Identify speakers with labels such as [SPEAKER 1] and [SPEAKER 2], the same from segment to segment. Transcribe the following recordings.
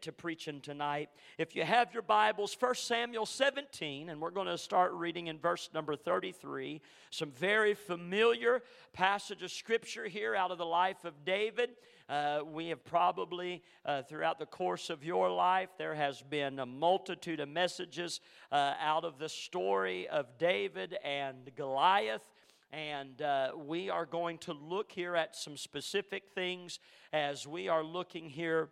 [SPEAKER 1] to preaching tonight. If you have your Bibles, 1 Samuel 17, and we're going to start reading in verse number 33. Some very familiar passage of Scripture here out of the life of David. Uh, we have probably, uh, throughout the course of your life, there has been a multitude of messages uh, out of the story of David and Goliath. And uh, we are going to look here at some specific things as we are looking here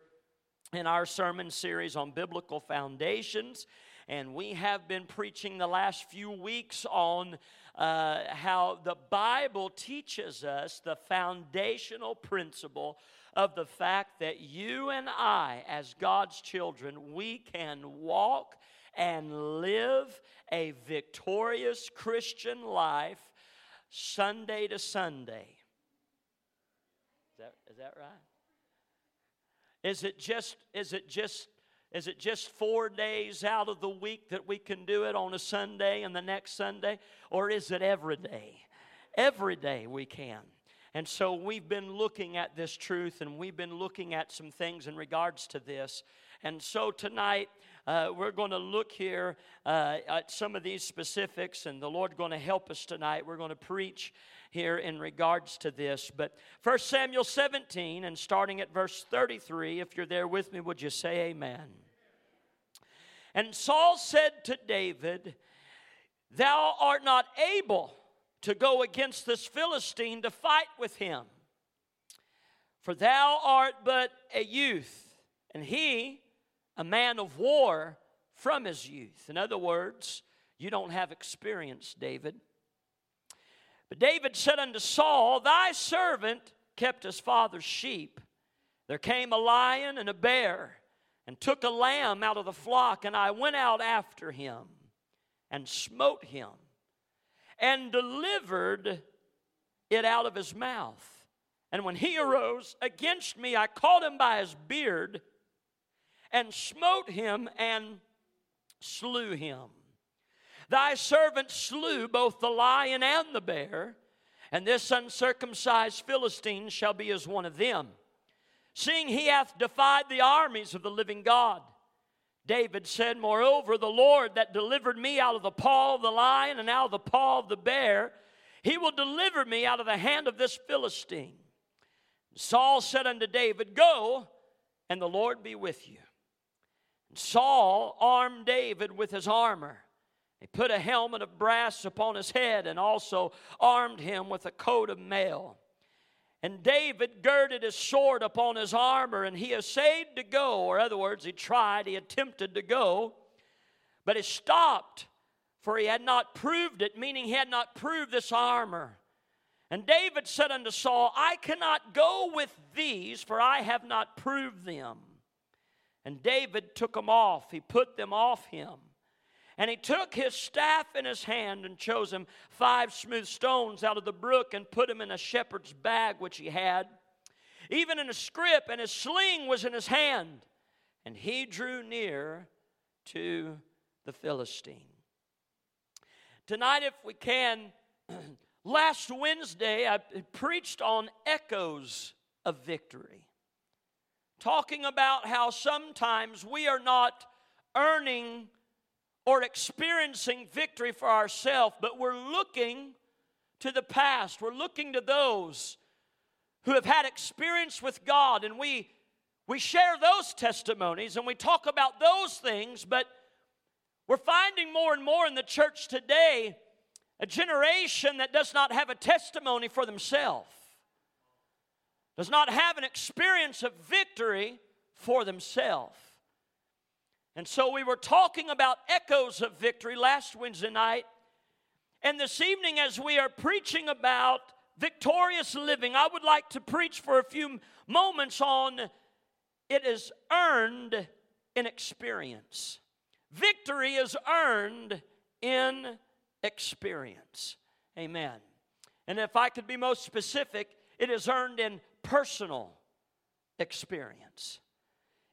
[SPEAKER 1] in our sermon series on biblical foundations. And we have been preaching the last few weeks on uh, how the Bible teaches us the foundational principle of the fact that you and I, as God's children, we can walk and live a victorious Christian life Sunday to Sunday. Is that, is that right? Is it just is it just is it just four days out of the week that we can do it on a Sunday and the next Sunday? Or is it every day? Every day we can. And so we've been looking at this truth and we've been looking at some things in regards to this. And so tonight, uh, we're going to look here uh, at some of these specifics, and the Lord going to help us tonight. We're going to preach here in regards to this. But 1 Samuel 17, and starting at verse 33, if you're there with me, would you say amen? And Saul said to David, Thou art not able to go against this Philistine to fight with him, for thou art but a youth, and he a man of war from his youth. In other words, you don't have experience, David. But David said unto Saul, Thy servant kept his father's sheep. There came a lion and a bear and took a lamb out of the flock, and I went out after him and smote him and delivered it out of his mouth. And when he arose against me, I caught him by his beard and smote him and slew him. Thy servant slew both the lion and the bear, and this uncircumcised Philistine shall be as one of them, seeing he hath defied the armies of the living God. David said, Moreover, the Lord that delivered me out of the paw of the lion and out of the paw of the bear, he will deliver me out of the hand of this Philistine. Saul said unto David, Go, and the Lord be with you. Saul armed David with his armor. He put a helmet of brass upon his head and also armed him with a coat of mail. And David girded his sword upon his armor and he essayed to go, or other words, he tried, he attempted to go, but he stopped, for he had not proved it, meaning he had not proved this armor. And David said unto Saul, I cannot go with these, for I have not proved them. And David took them off, he put them off him. And he took his staff in his hand and chose him five smooth stones out of the brook and put them in a shepherd's bag which he had, even in a scrip, and his sling was in his hand. And he drew near to the Philistine. Tonight, if we can, last Wednesday I preached on echoes of victory talking about how sometimes we are not earning or experiencing victory for ourselves, but we're looking to the past. We're looking to those who have had experience with God, and we we share those testimonies and we talk about those things, but we're finding more and more in the church today a generation that does not have a testimony for themselves does not have an experience of victory for themselves. And so we were talking about echoes of victory last Wednesday night. And this evening, as we are preaching about victorious living, I would like to preach for a few moments on it is earned in experience. Victory is earned in experience. Amen. And if I could be most specific, it is earned in personal experience.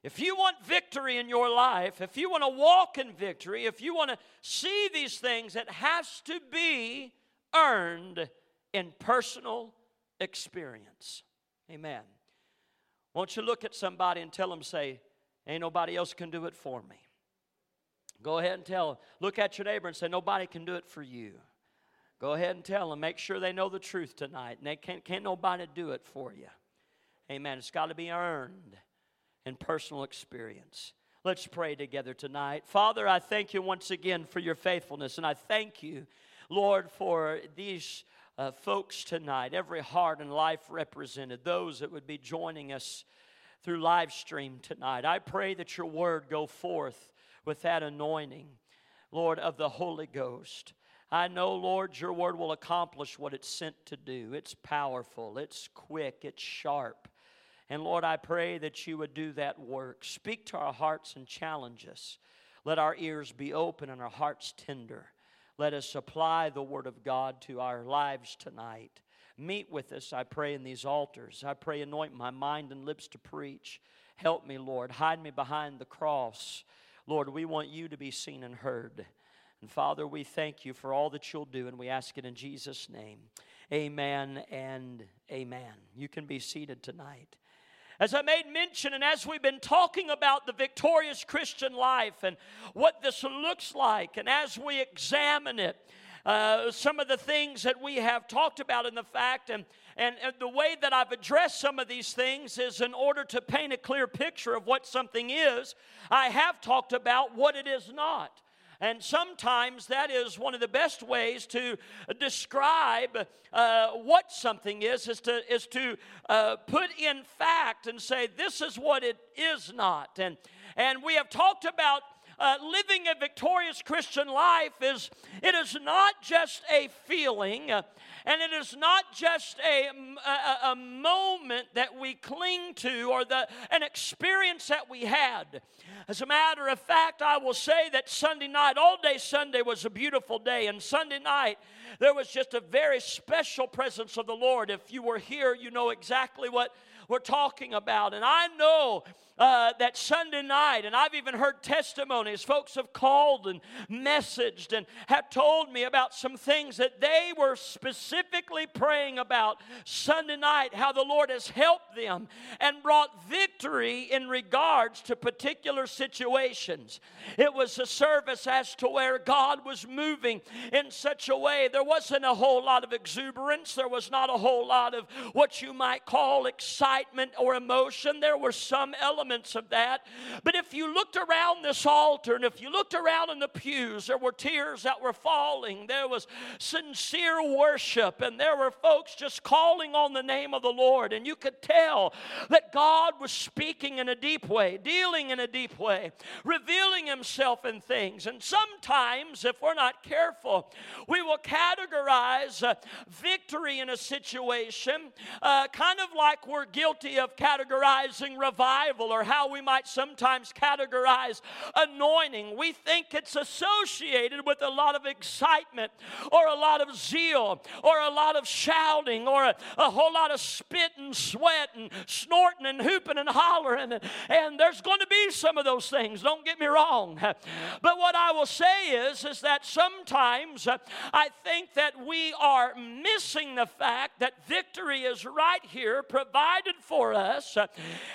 [SPEAKER 1] If you want victory in your life, if you want to walk in victory, if you want to see these things, it has to be earned in personal experience. Amen. Won't you look at somebody and tell them, say, Ain't nobody else can do it for me. Go ahead and tell, look at your neighbor and say, Nobody can do it for you. Go ahead and tell them. Make sure they know the truth tonight. And they can't, can't nobody do it for you. Amen. It's got to be earned in personal experience. Let's pray together tonight. Father, I thank you once again for your faithfulness. And I thank you, Lord, for these uh, folks tonight, every heart and life represented, those that would be joining us through live stream tonight. I pray that your word go forth with that anointing, Lord, of the Holy Ghost. I know, Lord, your word will accomplish what it's sent to do. It's powerful, it's quick, it's sharp. And Lord, I pray that you would do that work. Speak to our hearts and challenge us. Let our ears be open and our hearts tender. Let us apply the Word of God to our lives tonight. Meet with us, I pray, in these altars. I pray, anoint my mind and lips to preach. Help me, Lord. Hide me behind the cross. Lord, we want you to be seen and heard. And Father, we thank you for all that you'll do, and we ask it in Jesus' name. Amen and amen. You can be seated tonight. As I made mention, and as we've been talking about the victorious Christian life and what this looks like, and as we examine it, uh, some of the things that we have talked about in the fact, and, and, and the way that I've addressed some of these things is in order to paint a clear picture of what something is, I have talked about what it is not. And sometimes that is one of the best ways to describe uh, what something is, is to, is to uh, put in fact and say, this is what it is not. And, and we have talked about uh, living a victorious Christian life is it is not just a feeling, uh, and it is not just a, a, a, moment that we cling to or the, an experience that we had. As a matter of fact, I will say that Sunday night, all day Sunday was a beautiful day, and Sunday night there was just a very special presence of the Lord. If you were here, you know exactly what we're talking about. And I know uh, that Sunday night, and I've even heard testimonies. Folks have called and messaged and have told me about some things that they were specifically praying about Sunday night, how the Lord has helped them and brought victory in regards to particular situations. It was a service as to where God was moving in such a way. There wasn't a whole lot of exuberance, there was not a whole lot of what you might call excitement or emotion. There were some elements elements of that. But if you looked around this altar and if you looked around in the pews, there were tears that were falling. There was sincere worship, and there were folks just calling on the name of the Lord. And you could tell that God was speaking in a deep way, dealing in a deep way, revealing Himself in things. And sometimes, if we're not careful, we will categorize uh, victory in a situation uh, kind of like we're guilty of categorizing revival or or how we might sometimes categorize anointing. We think it's associated with a lot of excitement or a lot of zeal or a lot of shouting or a, a whole lot of spit and sweat and snorting and hooping and hollering. And, and there's going to be some of those things, don't get me wrong. But what I will say is, is that sometimes uh, I think that we are missing the fact that victory is right here provided for us uh,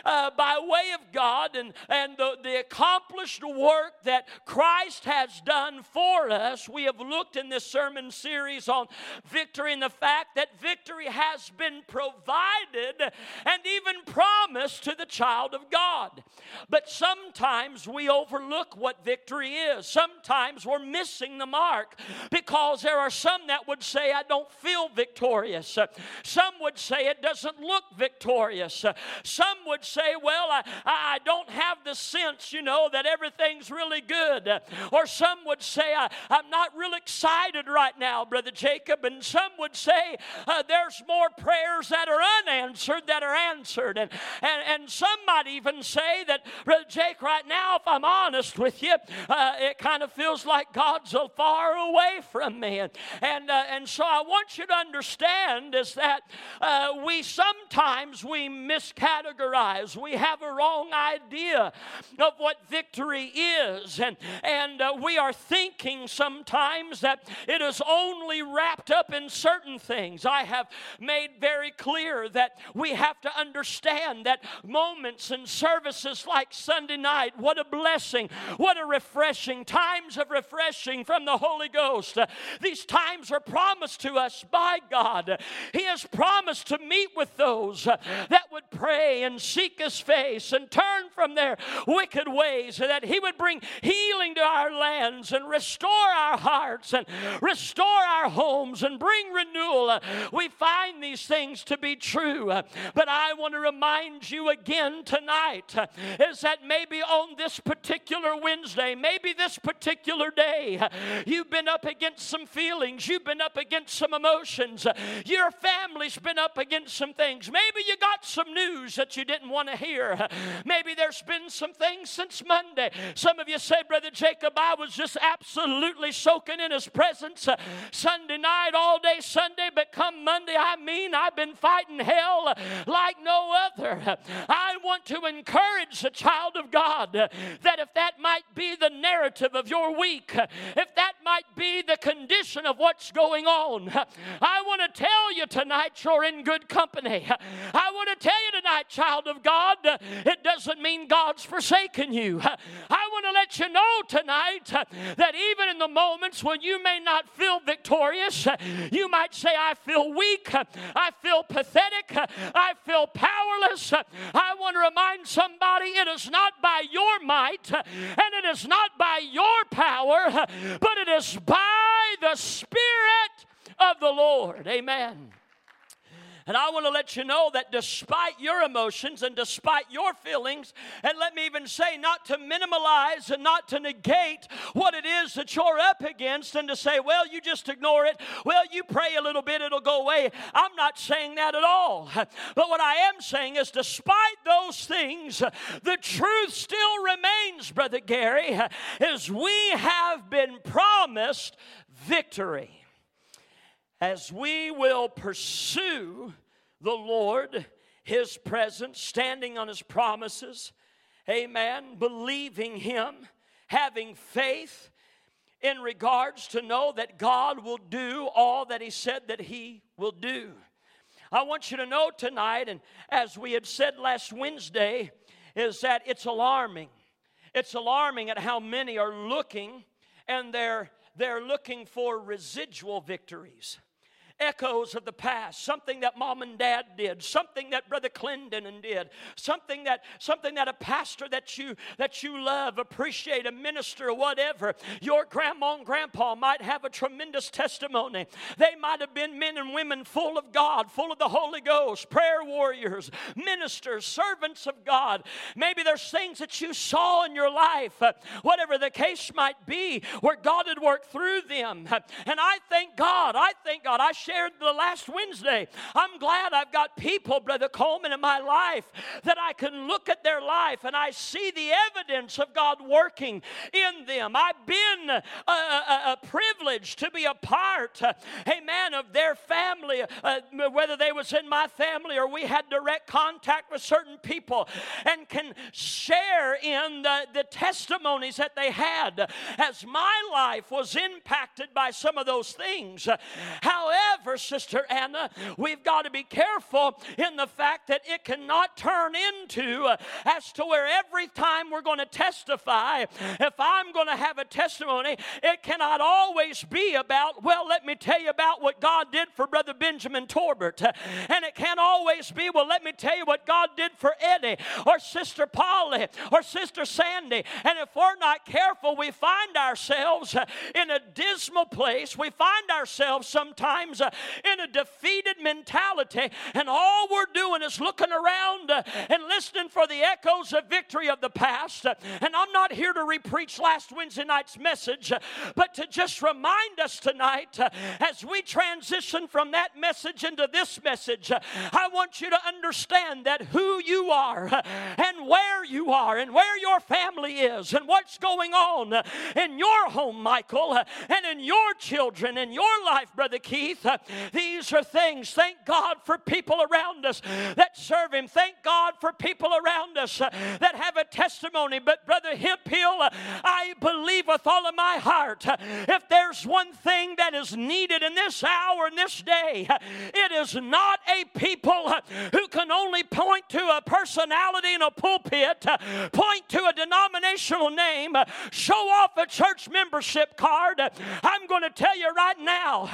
[SPEAKER 1] uh, by way of God and, and the, the accomplished work that Christ has done for us. We have looked in this sermon series on victory and the fact that victory has been provided and even promised to the child of God. But sometimes we overlook what victory is. Sometimes we're missing the mark because there are some that would say, I don't feel victorious. Some would say it doesn't look victorious. Some would say, Well, I, I don't have the sense, you know, that everything's really good. Or some would say, I, am not real excited right now, Brother Jacob. And some would say, uh, there's more prayers that are unanswered that are answered. And, and, and some might even say that, Brother Jake, right now, if I'm honest with you, uh, it kind of feels like God's far away from me. And, and, uh, and so I want you to understand is that uh, we sometimes we miscategorize. We have a wrong wrong idea of what victory is. And, and uh, we are thinking sometimes that it is only wrapped up in certain things. I have made very clear that we have to understand that moments and services like Sunday night. What a blessing. What a refreshing. Times of refreshing from the Holy Ghost. These times are promised to us by God. He has promised to meet with those that would pray and seek His face and turn from their wicked ways, that He would bring healing to our lands and restore our hearts and restore our homes and bring renewal. We find these things to be true. But I want to remind you again tonight is that maybe on this particular Wednesday, maybe this particular day, you've been up against some feelings, you've been up against some emotions, your family's been up against some things. Maybe you got some news that you didn't want to hear. Maybe there's been some things since Monday. Some of you say, Brother Jacob, I was just absolutely soaking in his presence Sunday night, all day Sunday, but come Monday, I mean, I've been fighting hell like no other. I want to encourage the child of God that if that might be the narrative of your week, if that might be the condition of what's going on, I want to tell you tonight you're in good company. I want to tell you tonight, child of God, it doesn't mean God's forsaken you. I want to let you know tonight that even in the moments when you may not feel victorious, you might say, I feel weak, I feel pathetic, I feel powerless. I want to remind somebody it is not by your might and it is not by your power, but it is by the Spirit of the Lord. Amen. And I want to let you know that despite your emotions and despite your feelings, and let me even say, not to minimalize and not to negate what it is that you're up against and to say, well, you just ignore it. Well, you pray a little bit, it'll go away. I'm not saying that at all. But what I am saying is, despite those things, the truth still remains, Brother Gary, is we have been promised victory as we will pursue the Lord, His presence, standing on His promises, amen, believing Him, having faith in regards to know that God will do all that He said that He will do. I want you to know tonight, and as we had said last Wednesday, is that it's alarming. It's alarming at how many are looking and they're, they're looking for residual victories echoes of the past, something that mom and dad did, something that Brother Clendenin did, something that something that a pastor that you that you love, appreciate, a minister, whatever. Your grandma and grandpa might have a tremendous testimony. They might have been men and women full of God, full of the Holy Ghost, prayer warriors, ministers, servants of God. Maybe there's things that you saw in your life, uh, whatever the case might be, where God had worked through them. And I thank God, I thank God. I shared the last Wednesday. I'm glad I've got people, Brother Coleman, in my life that I can look at their life and I see the evidence of God working in them. I've been a, a, a privilege to be a part, uh, amen, of their family, uh, whether they was in my family or we had direct contact with certain people and can share in the, the testimonies that they had as my life was impacted by some of those things. However, However, Sister Anna, we've got to be careful in the fact that it cannot turn into uh, as to where every time we're going to testify, if I'm going to have a testimony, it cannot always be about, well, let me tell you about what God did for Brother Benjamin Torbert. And it can't always be, well, let me tell you what God did for Eddie or Sister Polly or Sister Sandy. And if we're not careful, we find ourselves in a dismal place. We find ourselves sometimes uh, Uh, in a defeated mentality, and all we're doing is looking around uh, and listening for the echoes of victory of the past. Uh, and I'm not here to repreach last Wednesday night's message, uh, but to just remind us tonight uh, as we transition from that message into this message, I want you to understand that who you are and where you are and where your family is and what's going on in your home, Michael, and in your children, in your life, Brother Keith, these are things. Thank God for people around us that serve Him. Thank God for people around us uh, that have a testimony. But, Brother Hemphill, uh, I believe with all of my heart. Uh, if there's one thing that is needed in this hour and this day, it is not a people who can only point to a personality in a pulpit, point to a denominational name, show off a church membership card. I'm going to tell you right now,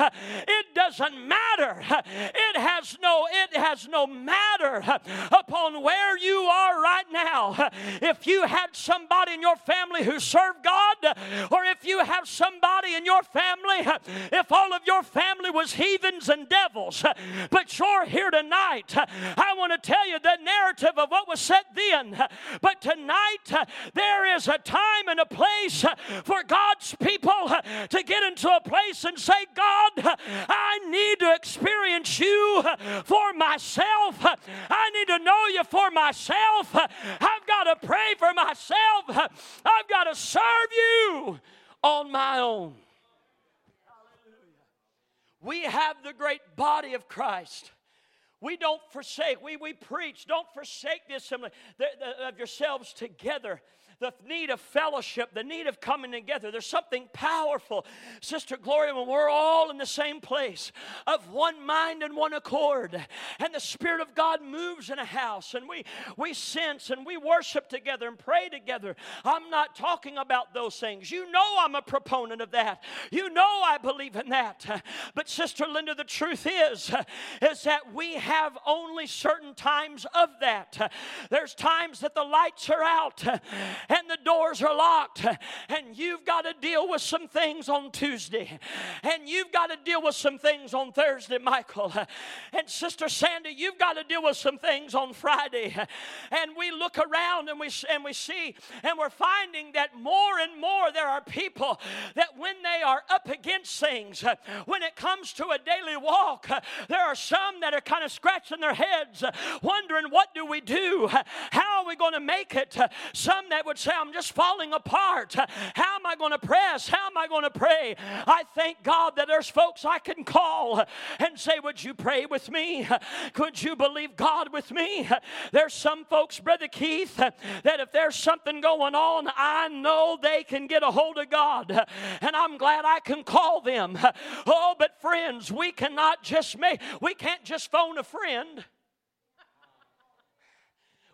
[SPEAKER 1] it doesn't matter. It has no it has no matter upon where you are right now. If you had somebody in your family who served God, or if you have somebody in your family, if all of your family was heathens and devils, but you're here tonight, I want to tell you the narrative of what was said then. But tonight, there is a time and a place for God's people to get into a place and say, God, I need to experience you for myself. I need to know you for myself. I've got to pray for myself. I've got to serve you on my own. We have the great body of Christ. We don't forsake, we, we preach, don't forsake the assembly of yourselves together the need of fellowship, the need of coming together. There's something powerful, Sister Gloria, when we're all in the same place of one mind and one accord, and the Spirit of God moves in a house, and we, we sense and we worship together and pray together. I'm not talking about those things. You know I'm a proponent of that. You know I believe in that. But Sister Linda, the truth is, is that we have only certain times of that. There's times that the lights are out and the doors are locked, and you've got to deal with some things on Tuesday, and you've got to deal with some things on Thursday, Michael, and Sister Sandy, you've got to deal with some things on Friday. And we look around and we, and we see, and we're finding that more and more there are people that when they are up against things, when it comes to a daily walk, there are some that are kind of scratching their heads, wondering, what do we do? How are we going to make it? Some that would say, I'm just falling apart. How am I going to press? How am I going to pray? I thank God that there's folks I can call and say, Would you pray with me? Could you believe God with me? There's some folks, Brother Keith, that if there's something going on, I know they can get a hold of God. And I'm glad I can call them. Oh, but friends, we cannot just make, we can't just phone a friend.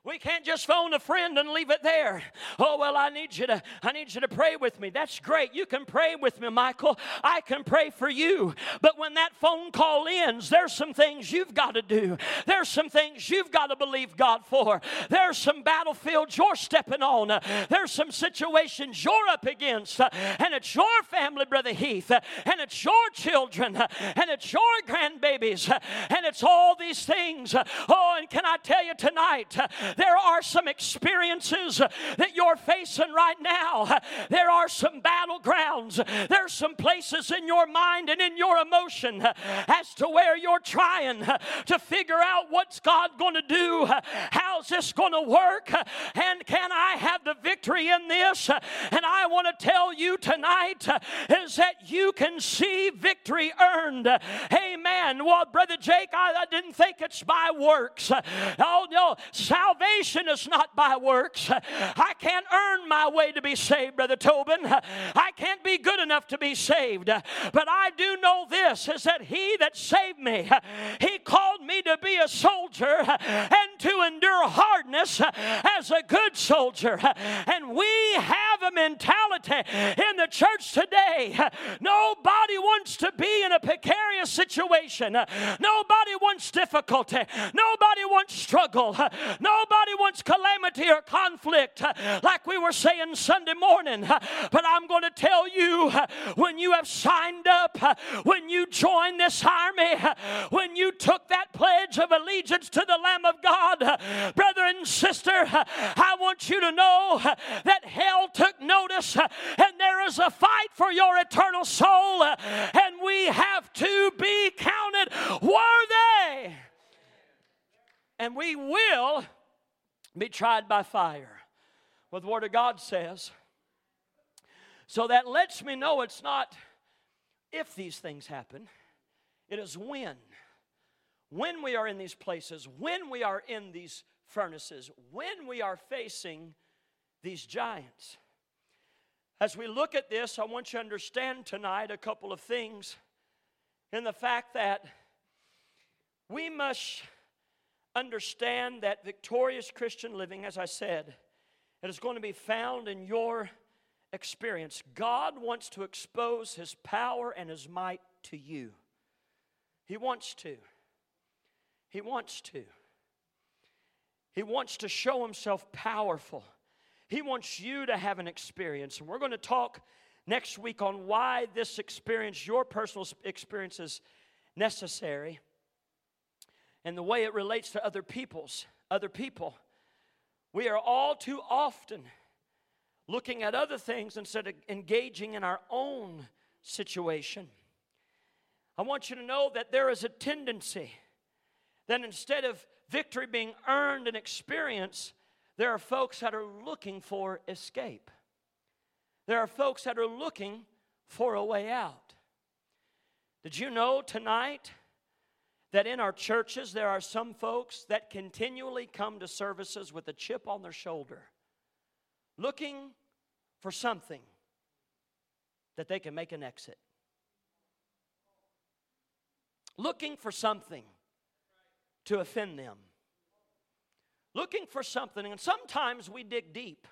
[SPEAKER 1] We can't just phone a friend and leave it there. Oh well, I need you to I need you to pray with me. That's great. You can pray with me, Michael. I can pray for you. But when that phone call ends, there's some things you've got to do. There's some things you've got to believe God for. There's some battlefields you're stepping on. There's some situations you're up against. And it's your family, Brother Heath. And it's your children. And it's your grandbabies. And it's all these things. Oh, and can I tell you tonight? There are some experiences that you're facing right now. There are some battlegrounds. There's some places in your mind and in your emotion as to where you're trying to figure out what's God going to do? How's this going to work? And can I have the victory in this? And I want to tell you tonight is that you can see victory earned. Amen. Well, Brother Jake, I, I didn't think it's by works. Oh, no. Salvation salvation is not by works. I can't earn my way to be saved, Brother Tobin. I can't be good enough to be saved. But I do know this is that He that saved me, He called me to be a soldier and to endure hardness as a good soldier. And we have a mentality in the church today. Nobody wants to be in a precarious situation. Nobody wants difficulty. Nobody wants struggle. Nobody Nobody wants calamity or conflict, uh, like we were saying Sunday morning. Uh, but I'm going to tell you uh, when you have signed up, uh, when you joined this army, uh, when you took that pledge of allegiance to the Lamb of God, uh, brother and sister, I want you to know that hell took notice and there is a fight for your eternal soul, and we have to be counted worthy. And we will be tried by fire. What the Word of God says. So that lets me know it's not if these things happen, it is when. When we are in these places, when we are in these furnaces, when we are facing these giants. As we look at this, I want you to understand tonight a couple of things in the fact that we must understand that victorious Christian living, as I said, it is going to be found in your experience. God wants to expose His power and His might to you. He wants to. He wants to. He wants to show Himself powerful. He wants you to have an experience. And we're going to talk next week on why this experience, your personal experience, is necessary and the way it relates to other people's, other people. We are all too often looking at other things instead of engaging in our own situation. I want you to know that there is a tendency that instead of victory being earned and experienced, there are folks that are looking for escape. There are folks that are looking for a way out. Did you know tonight that in our churches there are some folks that continually come to services with a chip on their shoulder, looking for something that they can make an exit? Looking for something to offend them looking for something, and sometimes we dig deep.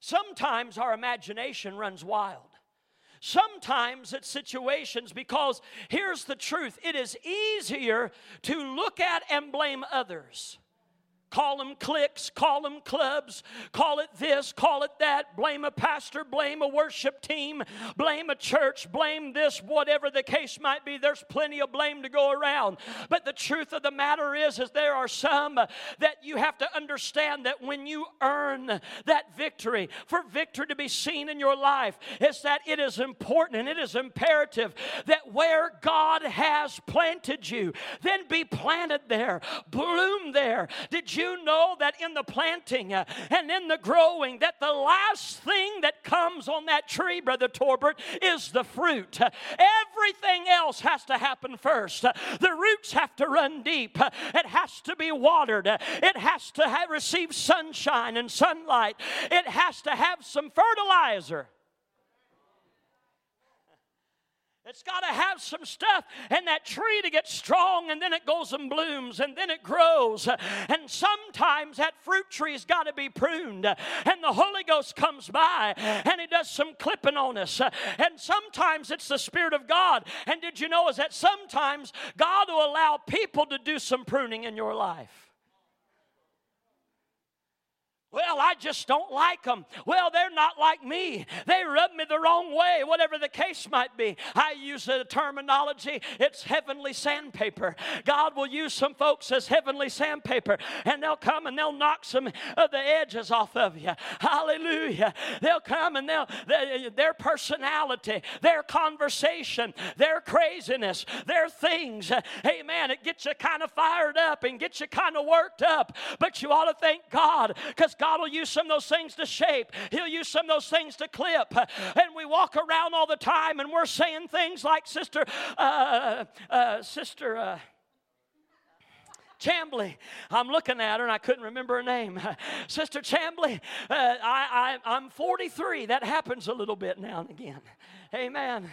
[SPEAKER 1] Sometimes our imagination runs wild. Sometimes it's situations because here's the truth it is easier to look at and blame others Call them cliques, call them clubs, call it this, call it that. Blame a pastor, blame a worship team, blame a church, blame this, whatever the case might be. There's plenty of blame to go around. But the truth of the matter is, is there are some that you have to understand that when you earn that victory, for victory to be seen in your life, is that it is important and it is imperative that where God has planted you, then be planted there, bloom there. Did you? You know that in the planting uh, and in the growing, that the last thing that comes on that tree, Brother Torbert, is the fruit. Everything else has to happen first. The roots have to run deep. It has to be watered. It has to have, receive sunshine and sunlight. It has to have some fertilizer. It's got to have some stuff and that tree to get strong, and then it goes and blooms, and then it grows. And sometimes that fruit tree's got to be pruned, and the Holy Ghost comes by and He does some clipping on us. And sometimes it's the Spirit of God. And did you know is that sometimes God will allow people to do some pruning in your life? Well, I just don't like them. Well, they're not like me. They rub me the wrong way, whatever the case might be. I use the terminology, it's heavenly sandpaper. God will use some folks as heavenly sandpaper, and they'll come and they'll knock some of the edges off of you. Hallelujah. They'll come and they'll, their personality, their conversation, their craziness, their things, amen, it gets you kind of fired up and gets you kind of worked up. But you ought to thank God because God will use some of those things to shape, He'll use some of those things to clip. And we walk around all the time and we're saying things like, Sister, uh, uh, Sister, uh, Chambly. I'm looking at her and I couldn't remember her name. Sister Chambly, uh, I, I, I'm 43. That happens a little bit now and again. Amen.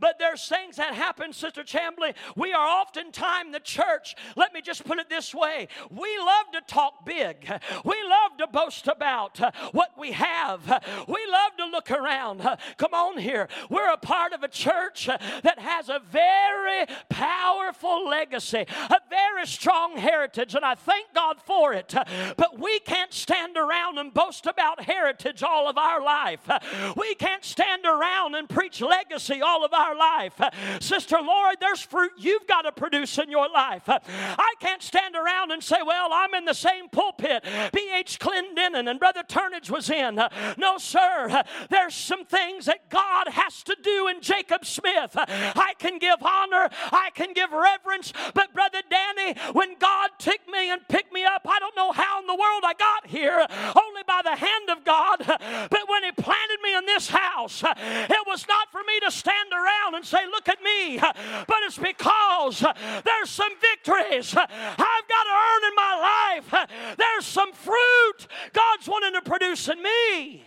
[SPEAKER 1] But there's things that happen, Sister Chambly. We are oftentimes the church. Let me just put it this way we love to talk big, we love to boast about uh, what we have, we love to look around. Come on here. We're a part of a church uh, that has a very powerful legacy, a very strong heritage, and I thank God for it. But we can't stand around and boast about heritage all of our life. We can't stand around and preach legacy all of our our life. Sister Lord, there's fruit you've got to produce in your life. I can't stand around and say, well, I'm in the same pulpit B.H. Clendenin and Brother Turnage was in. No, sir. There's some things that God has to do in Jacob Smith. I can give honor, I can give reverence, but Brother Danny, when God took me and picked me up, I don't know how in the world I got here, only by the hand of God. But when He planted me in this house, it was not for me to stand around around and say, Look at me. But it's because there's some victories I've got to earn in my life. There's some fruit God's wanting to produce in me.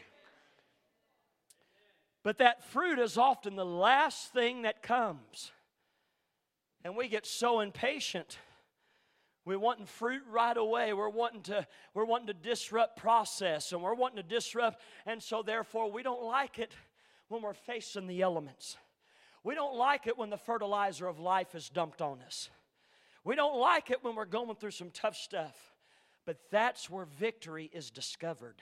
[SPEAKER 1] But that fruit is often the last thing that comes. And we get so impatient. We're wanting fruit right away. We're wanting to, we're wanting to disrupt process and we're wanting to disrupt, and so therefore we don't like it when we're facing the elements. We don't like it when the fertilizer of life is dumped on us. We don't like it when we're going through some tough stuff. But that's where victory is discovered.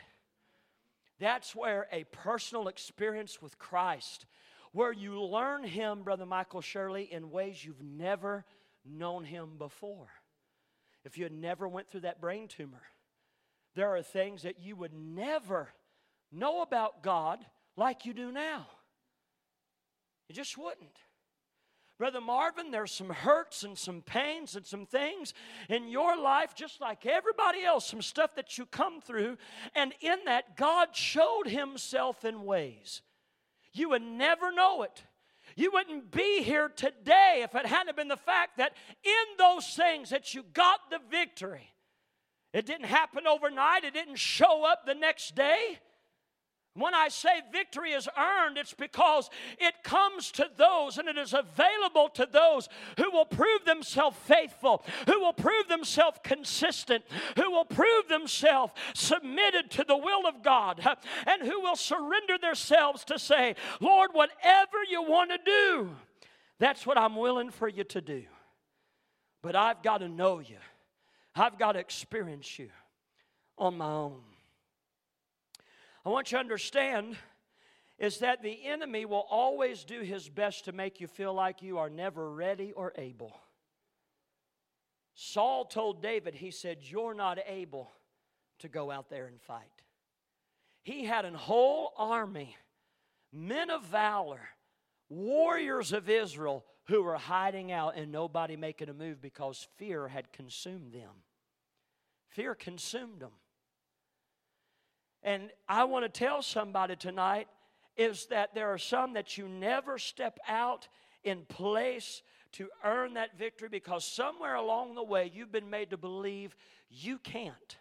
[SPEAKER 1] That's where a personal experience with Christ, where you learn Him, Brother Michael Shirley, in ways you've never known Him before. If you had never went through that brain tumor, there are things that you would never know about God like you do now. You just wouldn't. Brother Marvin, there's some hurts and some pains and some things in your life, just like everybody else, some stuff that you come through. And in that, God showed Himself in ways you would never know it. You wouldn't be here today if it hadn't been the fact that in those things that you got the victory. It didn't happen overnight, it didn't show up the next day. When I say victory is earned, it's because it comes to those and it is available to those who will prove themselves faithful, who will prove themselves consistent, who will prove themselves submitted to the will of God, and who will surrender themselves to say, Lord, whatever you want to do, that's what I'm willing for you to do. But I've got to know you, I've got to experience you on my own. I want you to understand is that the enemy will always do his best to make you feel like you are never ready or able. Saul told David, he said, You're not able to go out there and fight. He had a whole army, men of valor, warriors of Israel who were hiding out and nobody making a move because fear had consumed them. Fear consumed them. And I want to tell somebody tonight is that there are some that you never step out in place to earn that victory because somewhere along the way you've been made to believe you can't.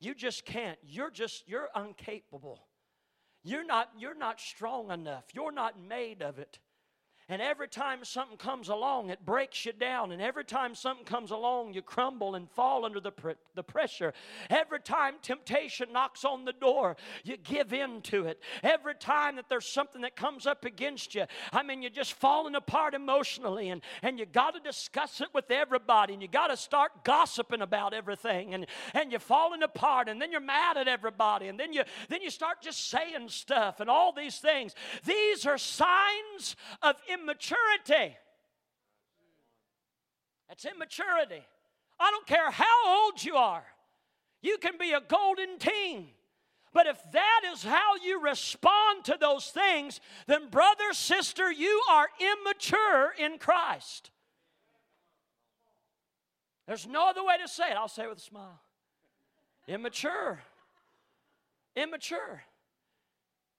[SPEAKER 1] You just can't. You're just you're incapable. You're not you're not strong enough. You're not made of it. And every time something comes along, it breaks you down. And every time something comes along, you crumble and fall under the, pr- the pressure. Every time temptation knocks on the door, you give in to it. Every time that there's something that comes up against you, I mean, you're just falling apart emotionally. And, and you got to discuss it with everybody. And you got to start gossiping about everything. And, and you're falling apart. And then you're mad at everybody. And then you, then you start just saying stuff and all these things. These are signs of immaturity. That's immaturity. I don't care how old you are, you can be a golden teen. But if that is how you respond to those things, then, brother, sister, you are immature in Christ. There's no other way to say it. I'll say it with a smile. Immature. Immature.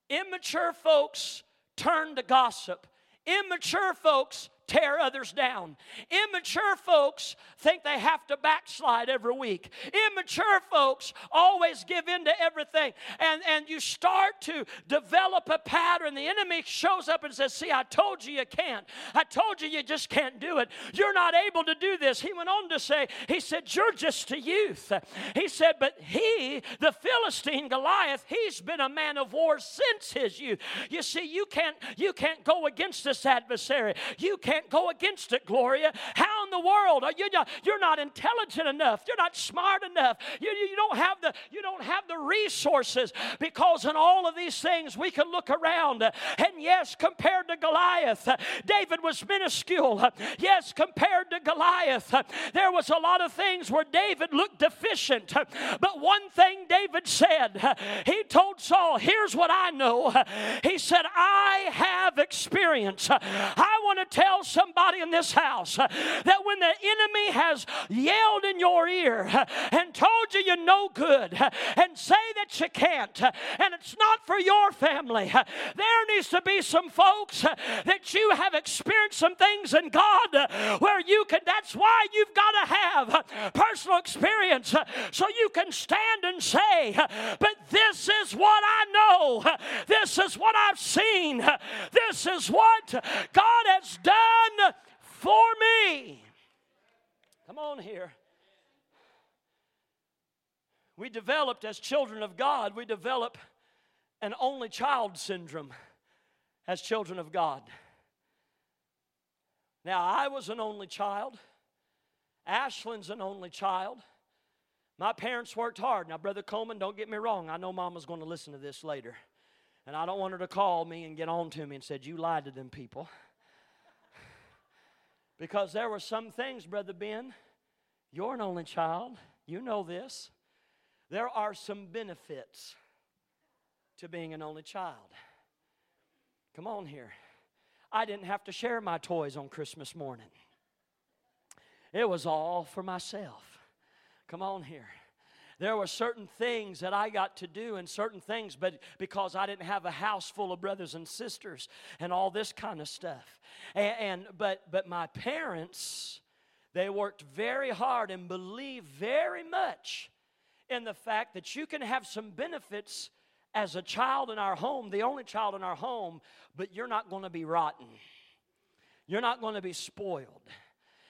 [SPEAKER 1] Immature folks turn to gossip. Immature folks tear others down. Immature folks think they have to backslide every week. Immature folks always give in to everything. And, and you start to develop a pattern. The enemy shows up and says, See, I told you you can't. I told you you just can't do it. You're not able to do this. He went on to say, He said, You're just a youth. He said, But he, the Philistine Goliath, he's been a man of war since his youth. You see, you can't you can't go against this adversary. You can't can't go against it, Gloria. How in the world are you? You're not intelligent enough. You're not smart enough. You, you don't have the you don't have the resources because in all of these things we can look around and yes, compared to Goliath, David was minuscule. Yes, compared to Goliath, there was a lot of things where David looked deficient. But one thing David said, he told Saul, "Here's what I know." He said, "I have experience. I want to tell somebody in this house uh, that when the enemy has yelled in your ear uh, and told you you're no good uh, and say that you can't and it's not for your family, there needs to be some folks that you have experienced some things in God where you can, that's why you've got to have personal experience so you can stand and say, But this is what I know, this is what I've seen, this is what God has done for me. Come on here. We developed, as children of God, we develop an only child syndrome as children of God. Now, I was an only child. Ashlyn's an only child. My parents worked hard. Now, Brother Coleman, don't get me wrong. I know Mama's going to listen to this later. And I don't want her to call me and get on to me and said, You lied to them people. Because there were some things, Brother Ben, you're an only child. You know this. There are some benefits to being an only child. Come on here. I didn't have to share my toys on Christmas morning. It was all for myself. Come on here. There were certain things that I got to do and certain things, but because I didn't have a house full of brothers and sisters and all this kind of stuff. And, and but but my parents, they worked very hard and believed very much in the fact that you can have some benefits as a child in our home, the only child in our home, but you're not going to be rotten. You're not going to be spoiled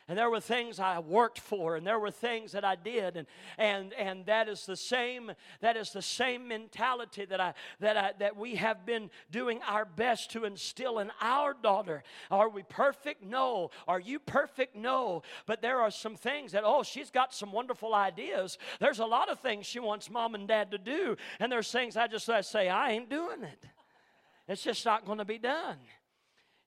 [SPEAKER 1] and there were things I worked for and there were things that I did and and and that is the same that is the same mentality that I that I that we have been doing our best to instill in our daughter. Are we perfect? No. Are you perfect? No. But there are some things that oh, she's got some wonderful ideas. There's a lot of things she wants mom and dad to do and there's things I just I say I ain't doing it. It's just not going to be done.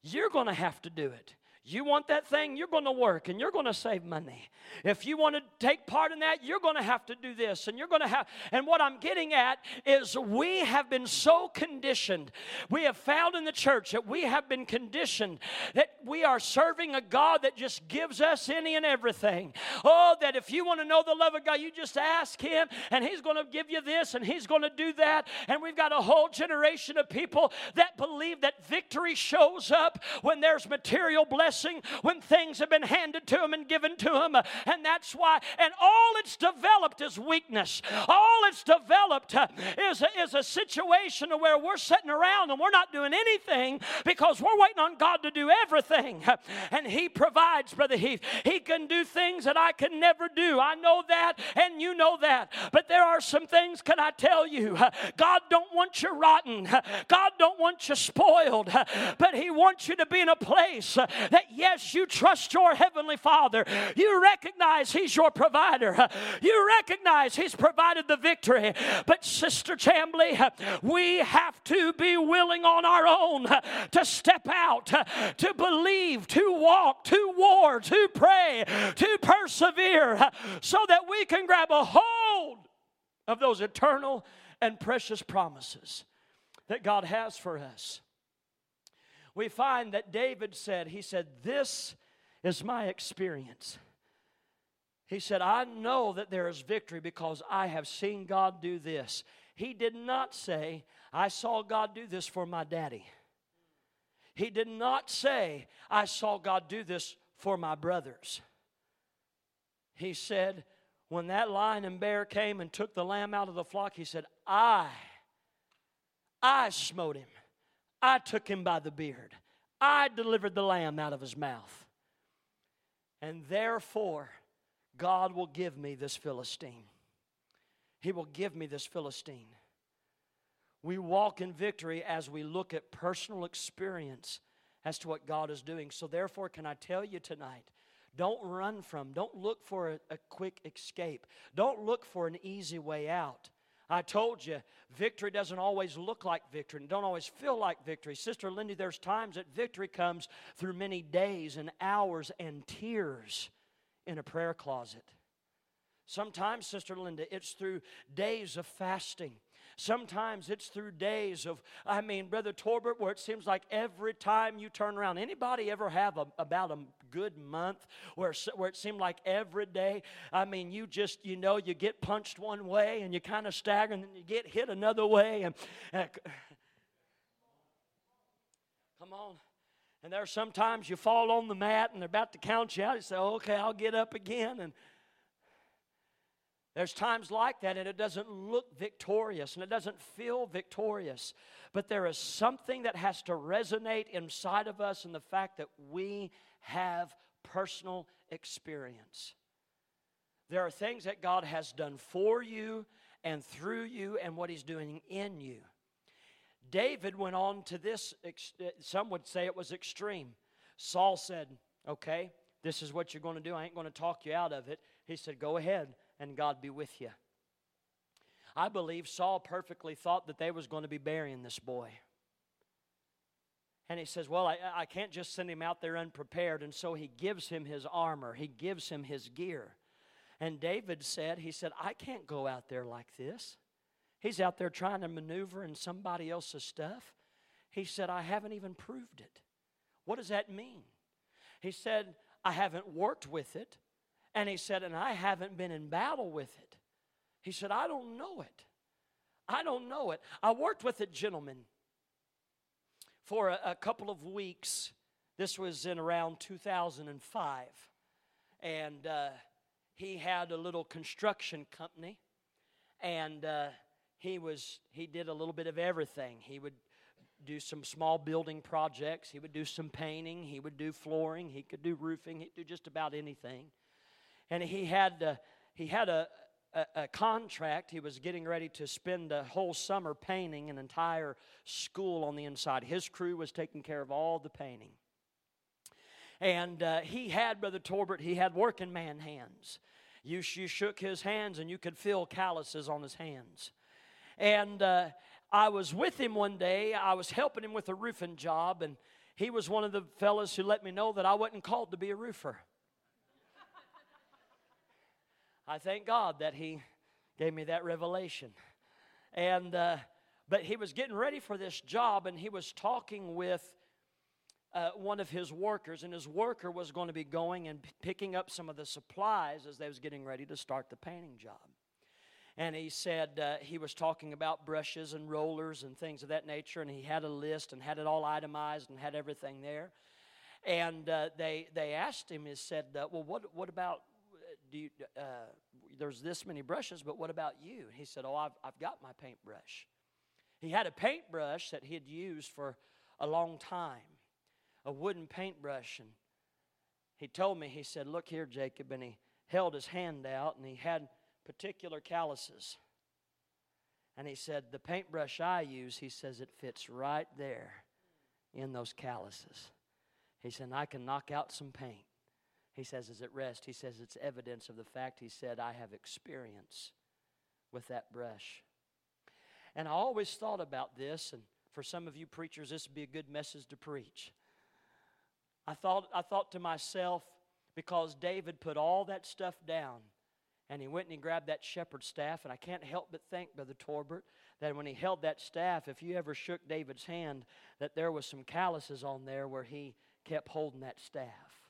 [SPEAKER 1] You're going to have to do it. You want that thing, you're going to work and you're going to save money. If you want to take part in that, you're going to have to do this and you're going to have. And what I'm getting at is we have been so conditioned. We have found in the church that we have been conditioned that we are serving a God that just gives us any and everything. Oh, that if you want to know the love of God, you just ask Him and He's going to give you this and He's going to do that. And we've got a whole generation of people that believe that victory shows up when there's material blessing blessing when things have been handed to them and given to them. And that's why, and all it's developed is weakness. All it's developed uh, is a, is a situation where we're sitting around and we're not doing anything because we're waiting on God to do everything. And He provides, Brother Heath. He can do things that I can never do. I know that, and you know that. But there are some things, can I tell you? God don't want you rotten. God don't want you spoiled. But He wants you to be in a place that that yes, you trust your Heavenly Father. You recognize He's your provider. You recognize He's provided the victory. But, Sister Chamblee, we have to be willing on our own to step out, to believe, to walk, to war, to pray, to persevere, so that we can grab a hold of those eternal and precious promises that God has for us we find that David said, He said, This is my experience. He said, I know that there is victory because I have seen God do this. He did not say, I saw God do this for my daddy. He did not say, I saw God do this for my brothers. He said, when that lion and bear came and took the lamb out of the flock, he said, I, I smote him. I took him by the beard. I delivered the lamb out of his mouth. And therefore, God will give me this Philistine. He will give me this Philistine. We walk in victory as we look at personal experience as to what God is doing. So, therefore, can I tell you tonight? Don't run from, don't look for a, a quick escape. Don't look for an easy way out. I told you, victory doesn't always look like victory and don't always feel like victory. Sister Lindy, there's times that victory comes through many days and hours and tears in a prayer closet. Sometimes, Sister Linda, it's through days of fasting. Sometimes it's through days of, I mean, Brother Torbert, where it seems like every time you turn around, anybody ever have a, about a good month where, where it seemed like every day, I mean, you just, you know, you get punched one way and you kind of stagger and then you get hit another way. And, and come on. And there are sometimes you fall on the mat and they're about to count you out. You say, okay, I'll get up again. And there's times like that, and it doesn't look victorious and it doesn't feel victorious. But there is something that has to resonate inside of us in the fact that we have personal experience. There are things that God has done for you and through you, and what He's doing in you. David went on to this, eh, some would say it was extreme. Saul said, Okay, this is what you're going to do. I ain't going to talk you out of it. He said, Go ahead, and God be with you. I believe Saul perfectly thought that they was going to be burying this boy. And he says, Well, I, I can't just send him out there unprepared. And so he gives him his armor, he gives him his gear. And David said, He said, I can't go out there like this. He's out there trying to maneuver in somebody else's stuff. He said, I haven't even proved it. What does that mean? He said, I haven't worked with it. And he said, and I haven't been in battle with it. He said, I don't know it. I don't know it. I worked with a gentleman for a, a couple of weeks. This was in around 2005. And uh, he had a little construction company. And uh, he was he did a little bit of everything. He would do some small building projects. He would do some painting. He would do flooring. He could do roofing. He'd do just about anything. And he had uh, he had a, a, a contract. He was getting ready to spend a whole summer painting an entire school on the inside. His crew was taking care of all the painting. And uh, he had, Brother Torbert, he had working man hands. You, you shook his hands and you could feel calluses on his hands. And uh, I was with him one day. I was helping him with a roofing job, and he was one of the fellows who let me know that I wasn't called to be a roofer. I thank God that he gave me that revelation. And uh, but he was getting ready for this job, and he was talking with uh, one of his workers, and his worker was going to be going and p- picking up some of the supplies as they was getting ready to start the painting job and he said uh, he was talking about brushes and rollers and things of that nature, and he had a list and had it all itemized and had everything there. And uh, they they asked him, he said, uh, "Well, what what about do you, uh, there's this many brushes, but what about you?" He said, "Oh, I've I've got my paintbrush." He had a paintbrush that he had used for a long time, a wooden paintbrush, and he told me, he said, "Look here, Jacob," and he held his hand out, and he had particular calluses. And he said, The paintbrush I use, he says, it fits right there in those calluses. He said, I can knock out some paint. He says, is it rest, he says, it's evidence of the fact, he said, I have experience with that brush. And I always thought about this, and for some of you preachers, this would be a good message to preach. I thought, I thought to myself, because David put all that stuff down and he went and he grabbed that shepherd's staff. And I can't help but think, Brother Torbert, that when he held that staff, if you ever shook David's hand, that there was some calluses on there where he kept holding that staff.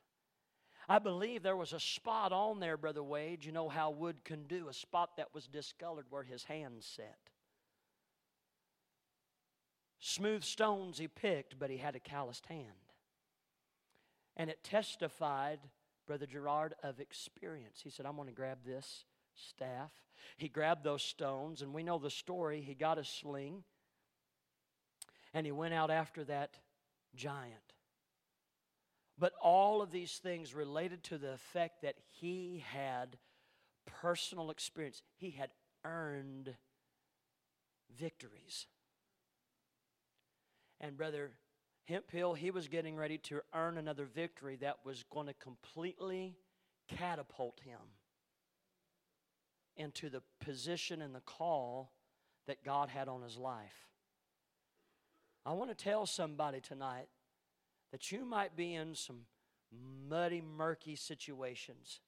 [SPEAKER 1] I believe there was a spot on there, Brother Wade. You know how wood can do, a spot that was discolored where his hand set. Smooth stones he picked, but he had a calloused hand. And it testified Brother Gerard, of experience. He said, I'm going to grab this staff. He grabbed those stones, and we know the story. He got a sling, and he went out after that giant. But all of these things related to the effect that he had personal experience. He had earned victories. And, Brother Hemphill, he was getting ready to earn another victory that was going to completely catapult him into the position and the call that God had on his life. I want to tell somebody tonight that you might be in some muddy, murky situations.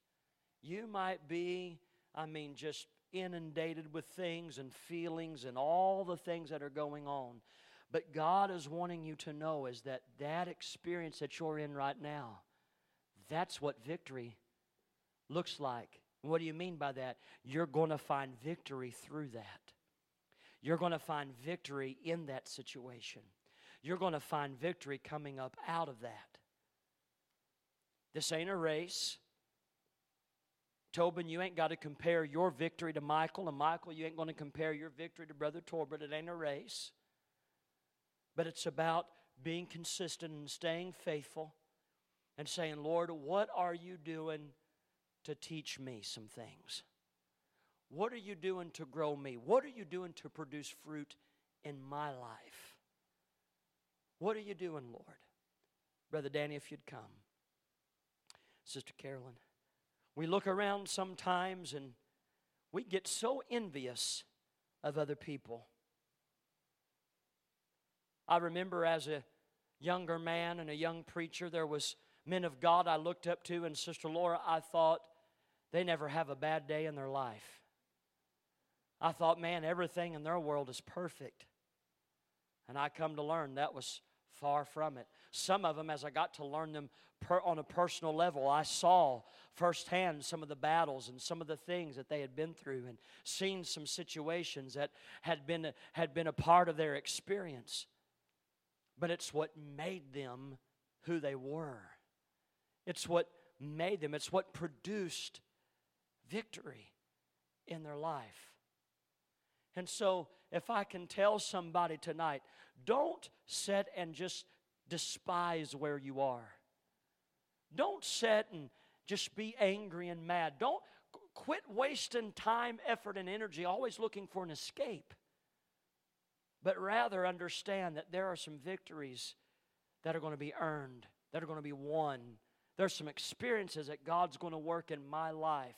[SPEAKER 1] You might be, I mean, just inundated with things and feelings and all the things that are going on. But God is wanting you to know is that that experience that you're in right now, that's what victory looks like. What do you mean by that? You're going to find victory through that. You're going to find victory in that situation. You're going to find victory coming up out of that. This ain't a race. Tobin, you ain't got to compare your victory to Michael, and Michael, you ain't going to compare your victory to Brother Torbert. It ain't a race. But it's about being consistent and staying faithful and saying, Lord, what are you doing to teach me some things? What are you doing to grow me? What are you doing to produce fruit in my life? What are you doing, Lord? Brother Danny, if you'd come. Sister Carolyn, we look around sometimes and we get so envious of other people. I remember as a younger man and a young preacher, there was men of God I looked up to, and Sister Laura, I thought they never have a bad day in their life. I thought, man, everything in their world is perfect. And I come to learn that was far from it. Some of them, as I got to learn them per, on a personal level, I saw firsthand some of the battles and some of the things that they had been through and seen some situations that had been, had been a part of their experience. But it's what made them who they were. It's what made them, it's what produced victory in their life. And so, if I can tell somebody tonight, don't sit and just despise where you are. Don't sit and just be angry and mad. Don't quit wasting time, effort, and energy always looking for an escape. But rather understand that there are some victories that are going to be earned, that are going to be won. There's some experiences that God's going to work in my life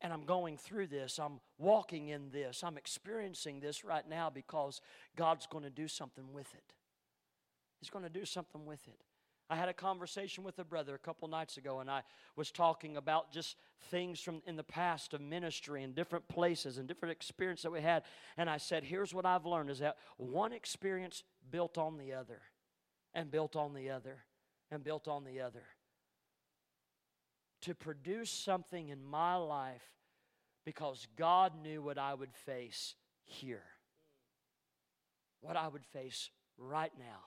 [SPEAKER 1] and I'm going through this. I'm walking in this. I'm experiencing this right now because God's going to do something with it. He's going to do something with it. I had a conversation with a brother a couple nights ago, and I was talking about just things from in the past of ministry and different places and different experience that we had. And I said, Here's what I've learned is that one experience built on the other, and built on the other, and built on the other to produce something in my life because God knew what I would face here, what I would face right now,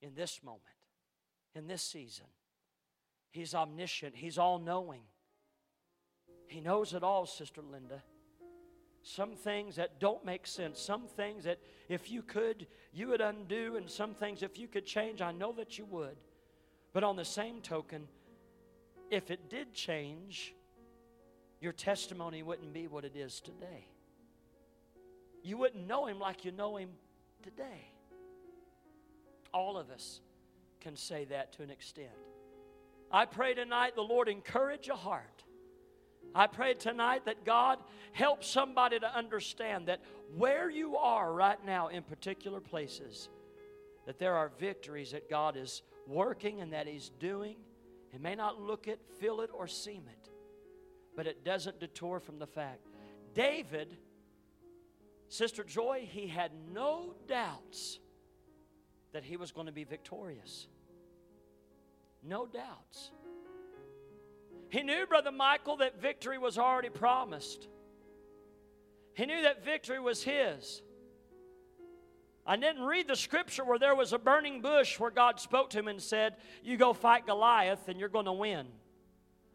[SPEAKER 1] in this moment, in this season. He's omniscient, He's all knowing. He knows it all, Sister Linda. Some things that don't make sense, some things that if you could, you would undo, and some things if you could change, I know that you would. But on the same token, if it did change, your testimony wouldn't be what it is today. You wouldn't know Him like you know Him today. All of us can say that to an extent. I pray tonight the Lord encourage a heart. I pray tonight that God help somebody to understand that where you are right now in particular places, that there are victories that God is working and that He's doing it may not look it, feel it, or seem it, but it doesn't detour from the fact. David, Sister Joy, he had no doubts that he was going to be victorious. No doubts. He knew, Brother Michael, that victory was already promised. He knew that victory was his. I didn't read the scripture where there was a burning bush where God spoke to him and said, You go fight Goliath and you're going to win.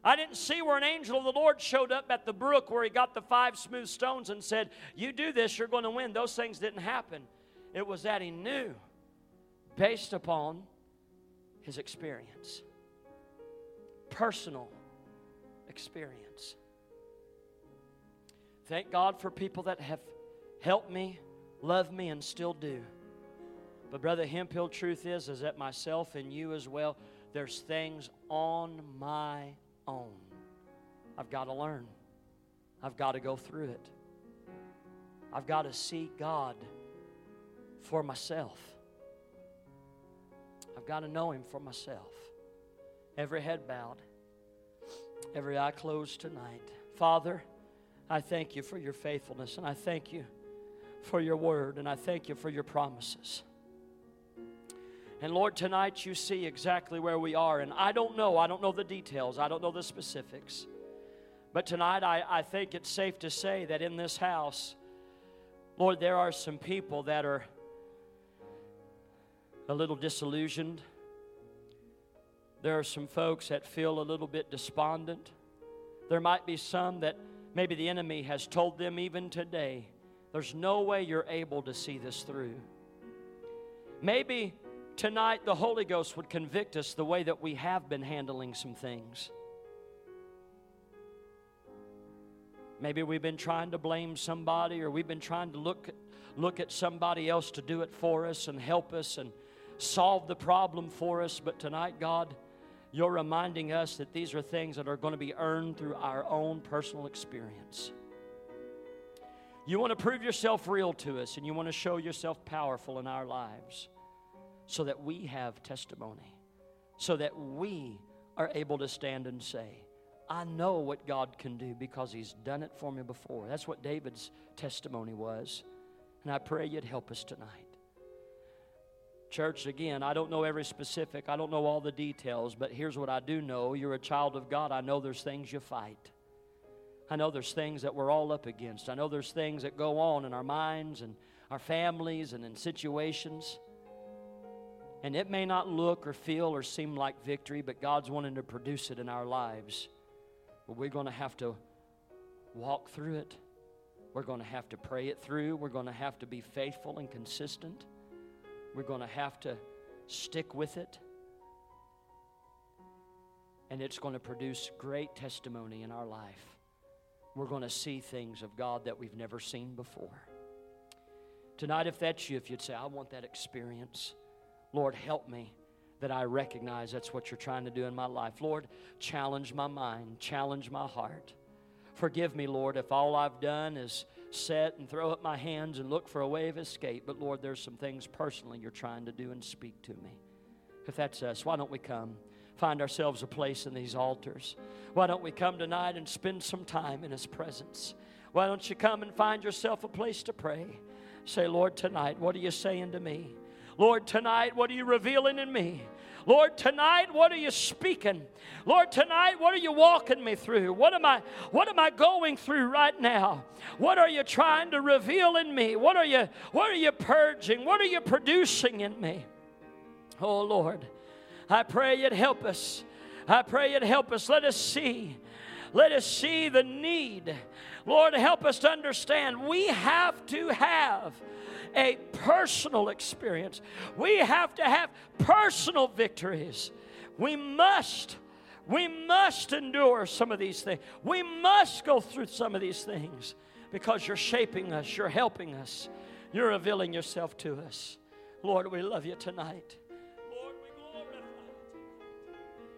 [SPEAKER 1] I didn't see where an angel of the Lord showed up at the brook where he got the five smooth stones and said, You do this, you're going to win. Those things didn't happen. It was that he knew based upon his experience, personal experience. Thank God for people that have helped me love me and still do. But brother Hemphill, truth is, is that myself and you as well, there's things on my own. I've got to learn. I've got to go through it. I've got to seek God for myself. I've got to know Him for myself. Every head bowed, every eye closed tonight. Father, I thank you for your faithfulness, and I thank you for your word, and I thank you for your promises. And Lord, tonight you see exactly where we are. And I don't know, I don't know the details, I don't know the specifics. But tonight I, I think it's safe to say that in this house, Lord, there are some people that are a little disillusioned. There are some folks that feel a little bit despondent. There might be some that maybe the enemy has told them even today, there's no way you're able to see this through. Maybe tonight the Holy Ghost would convict us the way that we have been handling some things. Maybe we've been trying to blame somebody or we've been trying to look, look at somebody else to do it for us and help us and solve the problem for us. But tonight, God, you're reminding us that these are things that are going to be earned through our own personal experience. You want to prove yourself real to us and you want to show yourself powerful in our lives so that we have testimony, so that we are able to stand and say, I know what God can do because He's done it for me before. That's what David's testimony was. And I pray you'd help us tonight. Church, again, I don't know every specific, I don't know all the details, but here's what I do know. You're a child of God. I know there's things you fight. I know there's things that we're all up against. I know there's things that go on in our minds and our families and in situations. And it may not look or feel or seem like victory, but God's wanting to produce it in our lives. But we're going to have to walk through it. We're going to have to pray it through. We're going to have to be faithful and consistent. We're going to have to stick with it. And it's going to produce great testimony in our life. We're going to see things of God that we've never seen before. Tonight, if that's you, if you'd say, I want that experience. Lord, help me that I recognize that's what you're trying to do in my life. Lord, challenge my mind, challenge my heart. Forgive me, Lord, if all I've done is set and throw up my hands and look for a way of escape. But Lord, there's some things personally you're trying to do and speak to me. If that's us, why don't we come? Find ourselves a place in these altars. Why don't we come tonight and spend some time in His presence? Why don't you come and find yourself a place to pray? Say, Lord, tonight, what are you saying to me? Lord, tonight, what are you revealing in me? Lord, tonight, what are you speaking? Lord, tonight, what are you walking me through? What am I what am I going through right now? What are you trying to reveal in me? What are you what are you purging? What are you producing in me? Oh Lord, I pray you'd help us. I pray you'd help us. Let us see. Let us see the need. Lord, help us to understand we have to have a personal experience. We have to have personal victories. We must, we must endure some of these things. We must go through some of these things because you're shaping us, you're helping us, you're revealing yourself to us. Lord, we love you tonight.